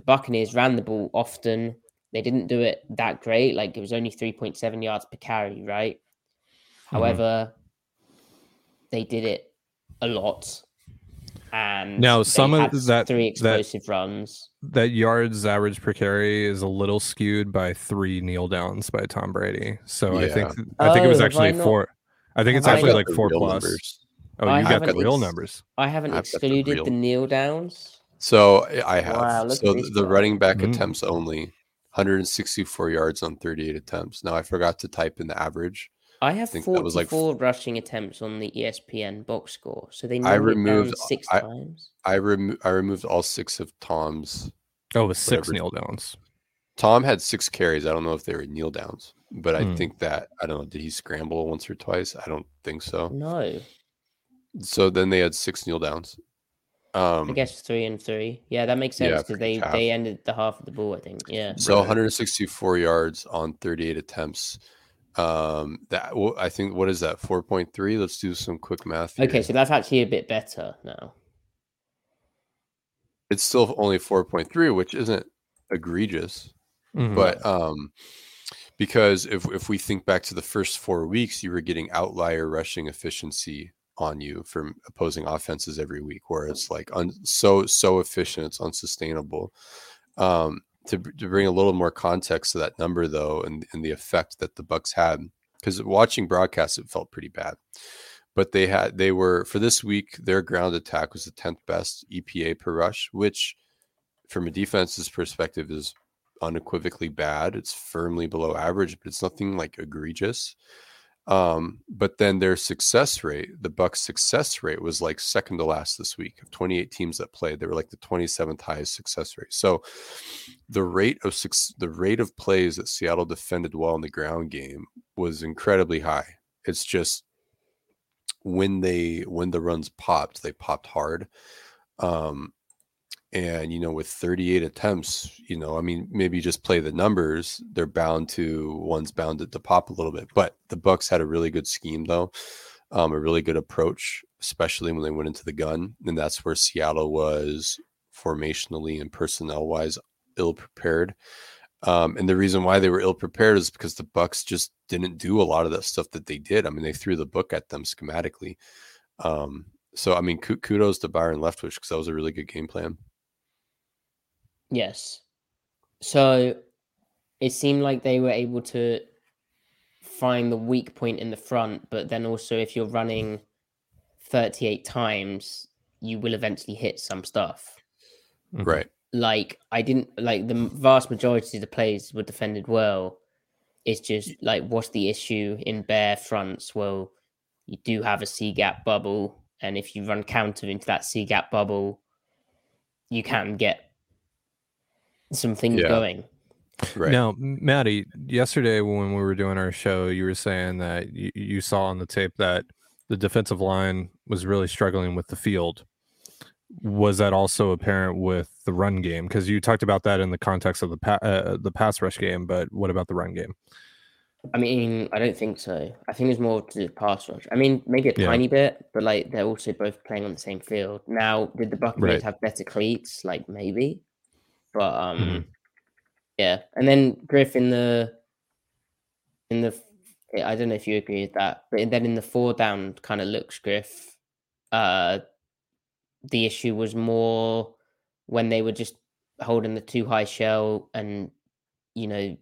The Buccaneers ran the ball often. They didn't do it that great. Like it was only 3.7 yards per carry, right? Mm-hmm. However, they did it a lot. And now some of that three explosive that, runs. That yards average per carry is a little skewed by three kneel downs by Tom Brady. So yeah. I think I think oh, it was actually four. I think it's have actually like four plus. Numbers. Oh, you got the real ex- numbers. I haven't excluded the, the kneel downs. So I have. Wow, so the running back mm-hmm. attempts only 164 yards on 38 attempts. Now I forgot to type in the average. I have I 44 like, rushing attempts on the ESPN box score. So they I removed six I, times. I removed I removed all six of Tom's. Oh, with six kneel downs. Tom had six carries. I don't know if they were kneel downs, but I mm. think that I don't know. Did he scramble once or twice? I don't think so. No. So then they had six kneel downs. Um, I guess three and three. Yeah, that makes sense because yeah, they half. they ended the half of the ball. I think. Yeah. So 164 yards on 38 attempts. Um, that well, I think what is that 4.3? Let's do some quick math. Here. Okay, so that's actually a bit better now. It's still only 4.3, which isn't egregious, mm-hmm. but um, because if if we think back to the first four weeks, you were getting outlier rushing efficiency on you from opposing offenses every week, where it's like un, so so efficient, it's unsustainable. Um, to to bring a little more context to that number, though, and and the effect that the Bucks had, because watching broadcast, it felt pretty bad. But they had they were for this week, their ground attack was the tenth best EPA per rush, which, from a defense's perspective, is unequivocally bad. It's firmly below average, but it's nothing like egregious. Um, but then their success rate, the Bucks' success rate was like second to last this week of 28 teams that played. They were like the 27th highest success rate. So the rate of the rate of plays that Seattle defended well in the ground game was incredibly high. It's just when they when the runs popped, they popped hard. Um, and, you know, with 38 attempts, you know, I mean, maybe just play the numbers. They're bound to one's bounded to pop a little bit. But the Bucks had a really good scheme though, um, a really good approach, especially when they went into the gun. And that's where Seattle was formationally and personnel wise ill prepared. Um, and the reason why they were ill prepared is because the Bucks just didn't do a lot of that stuff that they did. I mean, they threw the book at them schematically. Um, so I mean, kudos to Byron Leftwich because that was a really good game plan. Yes. So it seemed like they were able to find the weak point in the front, but then also if you're running 38 times, you will eventually hit some stuff. Mm-hmm. Right. Like I didn't like the vast majority of the plays were defended well. It's just like what's the issue in bear fronts? Well, you do have a C gap bubble, and if you run counter into that C gap bubble, you can get some things yeah. going. Right. Now, Maddie, yesterday when we were doing our show, you were saying that you, you saw on the tape that the defensive line was really struggling with the field. was that also apparent with the run game? Because you talked about that in the context of the pa- uh, the pass rush game, but what about the run game? I mean, I don't think so. I think it's more to the pass rush. I mean, maybe a yeah. tiny bit, but like they're also both playing on the same field. Now, did the Buccaneers right. have better cleats? Like maybe, but um, mm-hmm. yeah. And then Griff in the in the I don't know if you agree with that, but then in the four down kind of looks Griff, uh, the issue was more when they were just holding the too high shell and you know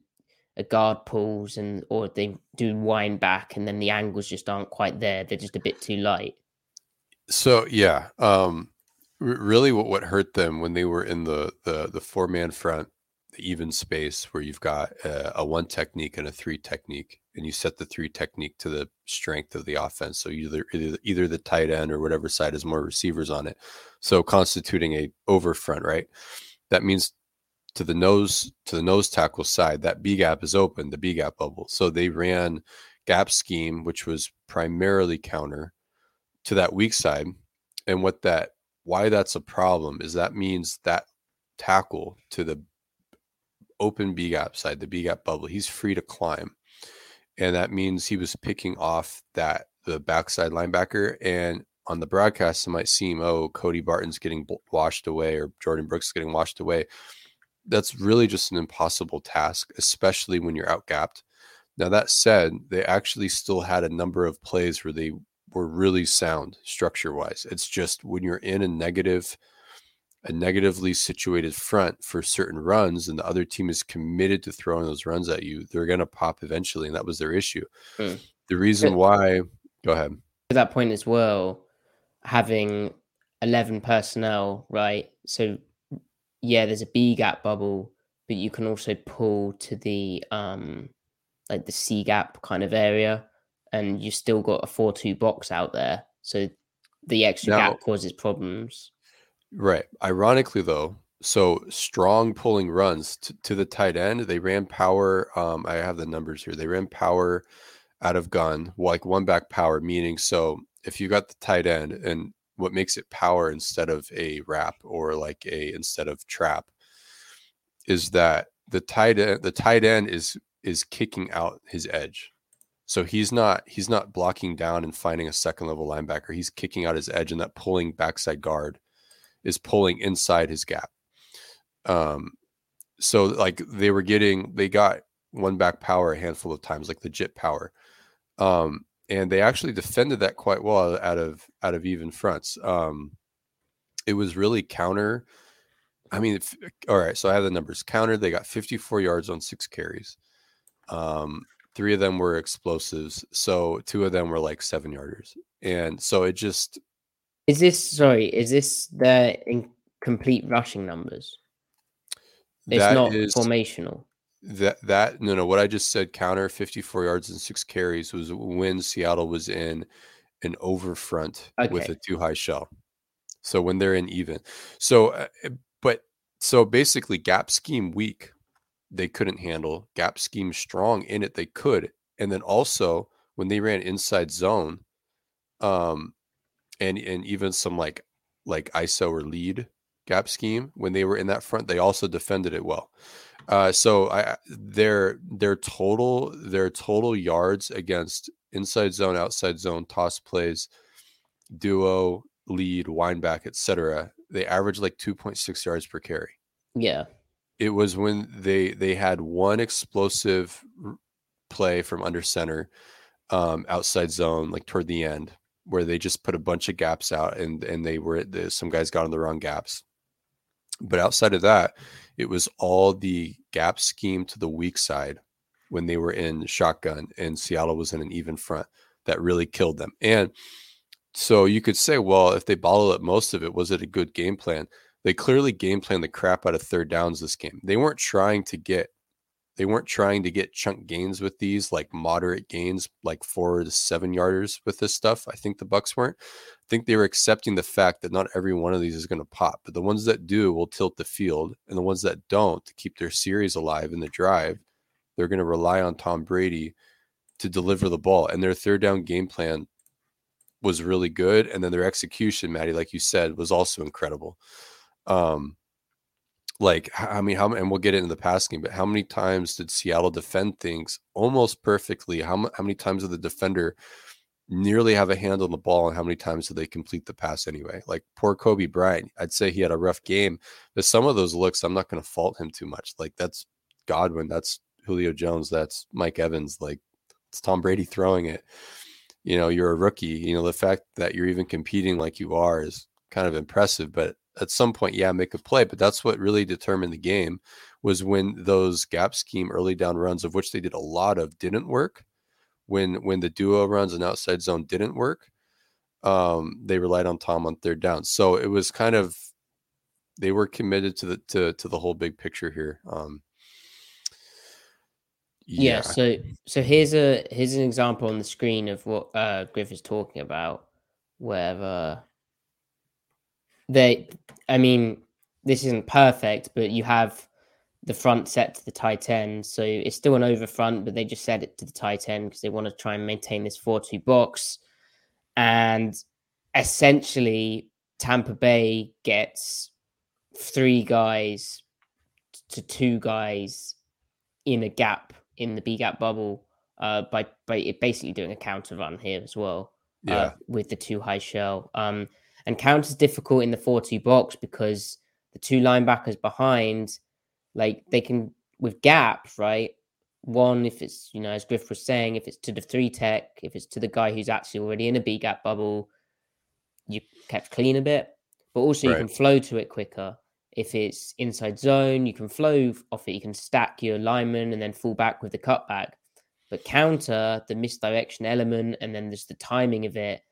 a guard pulls and or they do wind back and then the angles just aren't quite there they're just a bit too light so yeah um really what, what hurt them when they were in the the the four man front the even space where you've got a, a, one technique and a three technique and you set the three technique to the strength of the offense so either either, either the tight end or whatever side has more receivers on it so constituting a over front right that means to the nose to the nose tackle side, that B gap is open, the B gap bubble. So they ran gap scheme, which was primarily counter to that weak side. And what that why that's a problem is that means that tackle to the open B gap side, the B gap bubble, he's free to climb. And that means he was picking off that the backside linebacker. And on the broadcast, it might seem, oh, Cody Barton's getting washed away or Jordyn Brooks getting washed away that's really just an impossible task, especially when you're outgapped. Now, that said, they actually still had a number of plays where they were really sound structure wise. It's just when you're in a negative, a negatively situated front for certain runs and the other team is committed to throwing those runs at you, they're going to pop eventually. And that was their issue. Mm. The reason why, go ahead. To that point as well, having 11 personnel, right? So yeah, there's a B gap bubble, but you can also pull to the um like the C gap kind of area, and you still got a four two box out there. So the extra now, gap causes problems. Right. Ironically, though, so strong pulling runs to, to the tight end. They ran power. Um, I have the numbers here. They ran power out of gun, like one back power, meaning so if you got the tight end and what makes it power instead of a wrap or like a instead of trap is that the tight end the tight end is is kicking out his edge so he's not he's not blocking down and finding a second level linebacker he's kicking out his edge and that pulling backside guard is pulling inside his gap um so like they were getting they got one back power a handful of times like legit power um and they actually defended that quite well out of out of even fronts. Um, it was really counter. I mean, if, all right. So I have the numbers. Counter. They got 54 yards on six carries. Um, three of them were explosives. So two of them were like seven yarders. And so it just. Is this sorry? Is this the incomplete rushing numbers? It's not is, formational. That that no no what I just said counter 54 yards and six carries was when Seattle was in an over front okay. with a too high shell. So when they're in even. So uh, but so basically gap scheme weak they couldn't handle. Gap scheme strong in it they could. And then also when they ran inside zone um and and even some like like ISO or lead gap scheme when they were in that front they also defended it well. Uh, so I their their total their total yards against inside zone, outside zone, toss plays, duo, lead, wind back, etc. They average like 2.6 yards per carry. Yeah. It was when they they had one explosive play from under center, um, outside zone, like toward the end, where they just put a bunch of gaps out and and they were the, some guys got in the wrong gaps. But outside of that, it was all the gap scheme to the weak side when they were in shotgun and Seattle was in an even front that really killed them. And so you could say, well, if they bottled up most of it, was it a good game plan? They clearly game plan the crap out of third downs this game. They weren't trying to get they weren't trying to get chunk gains with these, like moderate gains, like four to seven yarders with this stuff. I think the Bucks weren't. I think they were accepting the fact that not every one of these is going to pop, but the ones that do will tilt the field, and the ones that don't, to keep their series alive in the drive, they're going to rely on Tom Brady to deliver the ball. And their third down game plan was really good, and then their execution, Maddie, like you said, was also incredible. Um, like I mean, how and we'll get into the passing, but how many times did Seattle defend things almost perfectly? How how many times did the defender nearly have a hand on the ball, and how many times did they complete the pass anyway? Like poor Coby Bryant, I'd say he had a rough game, but some of those looks, I'm not going to fault him too much. Like that's Godwin, that's Julio Jones, that's Mike Evans, like it's Tom Brady throwing it. You know, you're a rookie. You know, the fact that you're even competing like you are is kind of impressive, but at some point, yeah, make a play. But that's what really determined the game was when those gap scheme early down runs, of which they did a lot of, didn't work. When when the duo runs and outside zone didn't work, um, they relied on Tom on third down. So it was kind of they were committed to the to to the whole big picture here. Um, yeah. yeah. So so here's a here's an example on the screen of what uh, Griff is talking about, where uh, they, I mean, this isn't perfect, but you have the front set to the tight end. So it's still an over front, but they just set it to the tight end because they want to try and maintain this 4 2 box. And essentially, Tampa Bay gets three guys to two guys in a gap in the B gap bubble uh, by by basically doing a counter run here as well. Uh, yeah. Uh, with the two high shell. Um, and counters difficult in the 4 2 box because the two linebackers behind, like they can, with gap, right? One, if it's, you know, as Griff was saying, if it's to the three tech, if it's to the guy who's actually already in a B gap bubble, you kept clean a bit, but also right. you can flow to it quicker. If it's inside zone, you can flow off it. You can stack your lineman and then fall back with the cutback. But counter the misdirection element and then there's the timing of it.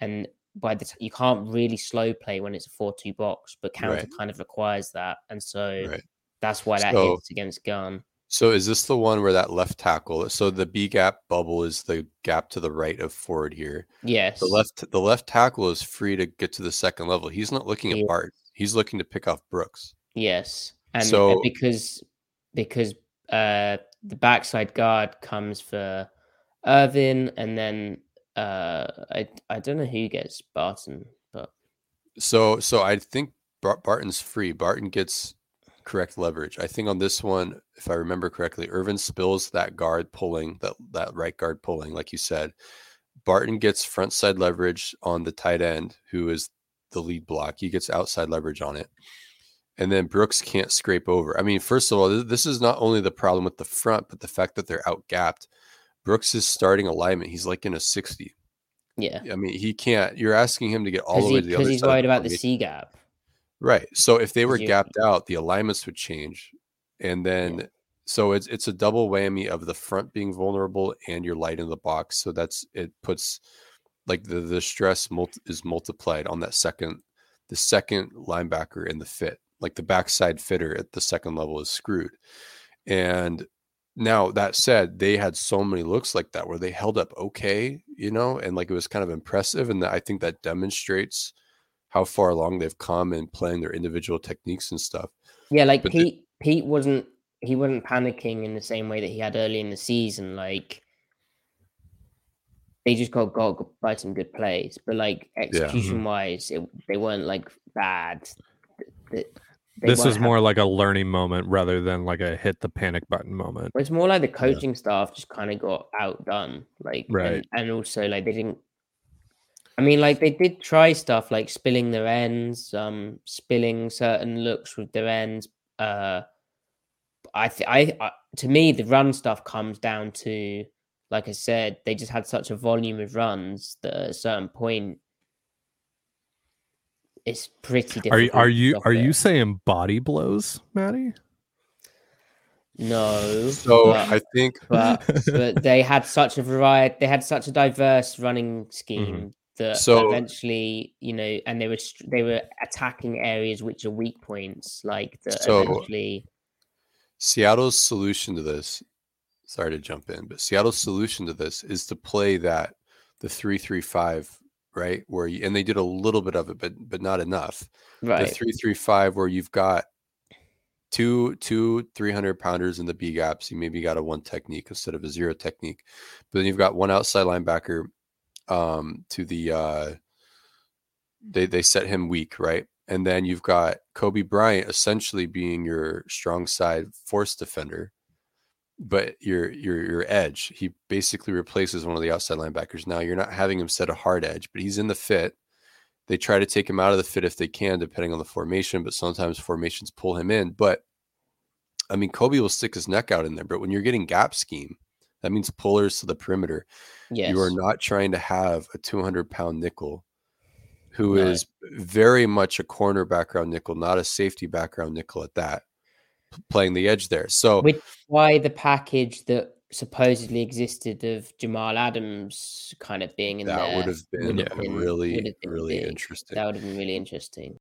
And by the t- you can't really slow play when it's a four-two box, but counter right. kind of requires that, and so right. that's why that so, hits against gun. So is this the one where that left tackle? So the B gap bubble is the gap to the right of forward here. Yes. The left the left tackle is free to get to the second level. He's not looking at Bart. He's looking to pick off Brooks. Yes, and so because because uh the backside guard comes for Irvin, and then uh, I I don't know who gets Barton, but so so I think Barton's free. Barton gets correct leverage. I think on this one, if I remember correctly, Irvin spills that guard pulling that that right guard pulling, like you said. Barton gets front side leverage on the tight end, who is the lead block. He gets outside leverage on it. And then Brooks can't scrape over. I mean, first of all, this is not only the problem with the front, but the fact that they're out Brooks' starting alignment, he's like in a 60. Yeah. I mean, he can't. You're asking him to get all the way to the other side. Because he's worried about the C gap. Right. So if they were gapped out, the alignments would change. And then yeah. so it's it's a double whammy of the front being vulnerable and you're light in the box. So that's it puts like the the stress multi, is multiplied on that second the second linebacker in the fit. Like the backside fitter at the second level is screwed. And now that said, they had so many looks like that where they held up okay, you know, and like it was kind of impressive. And I think that demonstrates how far along they've come in playing their individual techniques and stuff. Yeah, like but Pete, Pete wasn't he wasn't panicking in the same way that he had early in the season. Like they just got got by some good plays, but like execution yeah. Mm-hmm. wise, it, they weren't like bad. This is more like a learning moment rather than like a hit the panic button moment. It's more like the coaching yeah. staff just kind of got outdone, like right, and, and, also like they didn't. I mean, like they did try stuff like spilling their ends, um, spilling certain looks with their ends. Uh, I, th- I, I, to me, the run stuff comes down to, like I said, they just had such a volume of runs that at a certain point it's pretty difficult. Are you are you are you saying body blows, Maddie? No. So but, I think, but, but they had such a variety. They had such a diverse running scheme mm-hmm. that so, eventually, you know, and they were they were attacking areas which are weak points, like that. So eventually, Seattle's solution to this. Sorry to jump in, but Seattle's solution to this is to play that the three three five right? Where you, and they did a little bit of it, but but not enough. Right. The three three five where you've got two two 300 pounders in the B gaps. You maybe got a one technique instead of a zero technique, but then you've got one outside linebacker um, to the uh, they they set him weak, right? And then you've got Coby Bryant essentially being your strong side force defender, but your your your edge. He basically replaces one of the outside linebackers. Now you're not having him set a hard edge, but he's in the fit. They try to take him out of the fit if they can, depending on the formation, but sometimes formations pull him in. But I mean, Coby will stick his neck out in there, but when you're getting gap scheme, that means pullers to the perimeter. Yes. You are not trying to have a 200 pound nickel who is very much a corner background nickel, not a safety background nickel at that, playing the edge there. So, Which why the package that supposedly existed of Jamal Adams kind of being in that there would have been, would have been really, been really big. interesting. That would have been really interesting.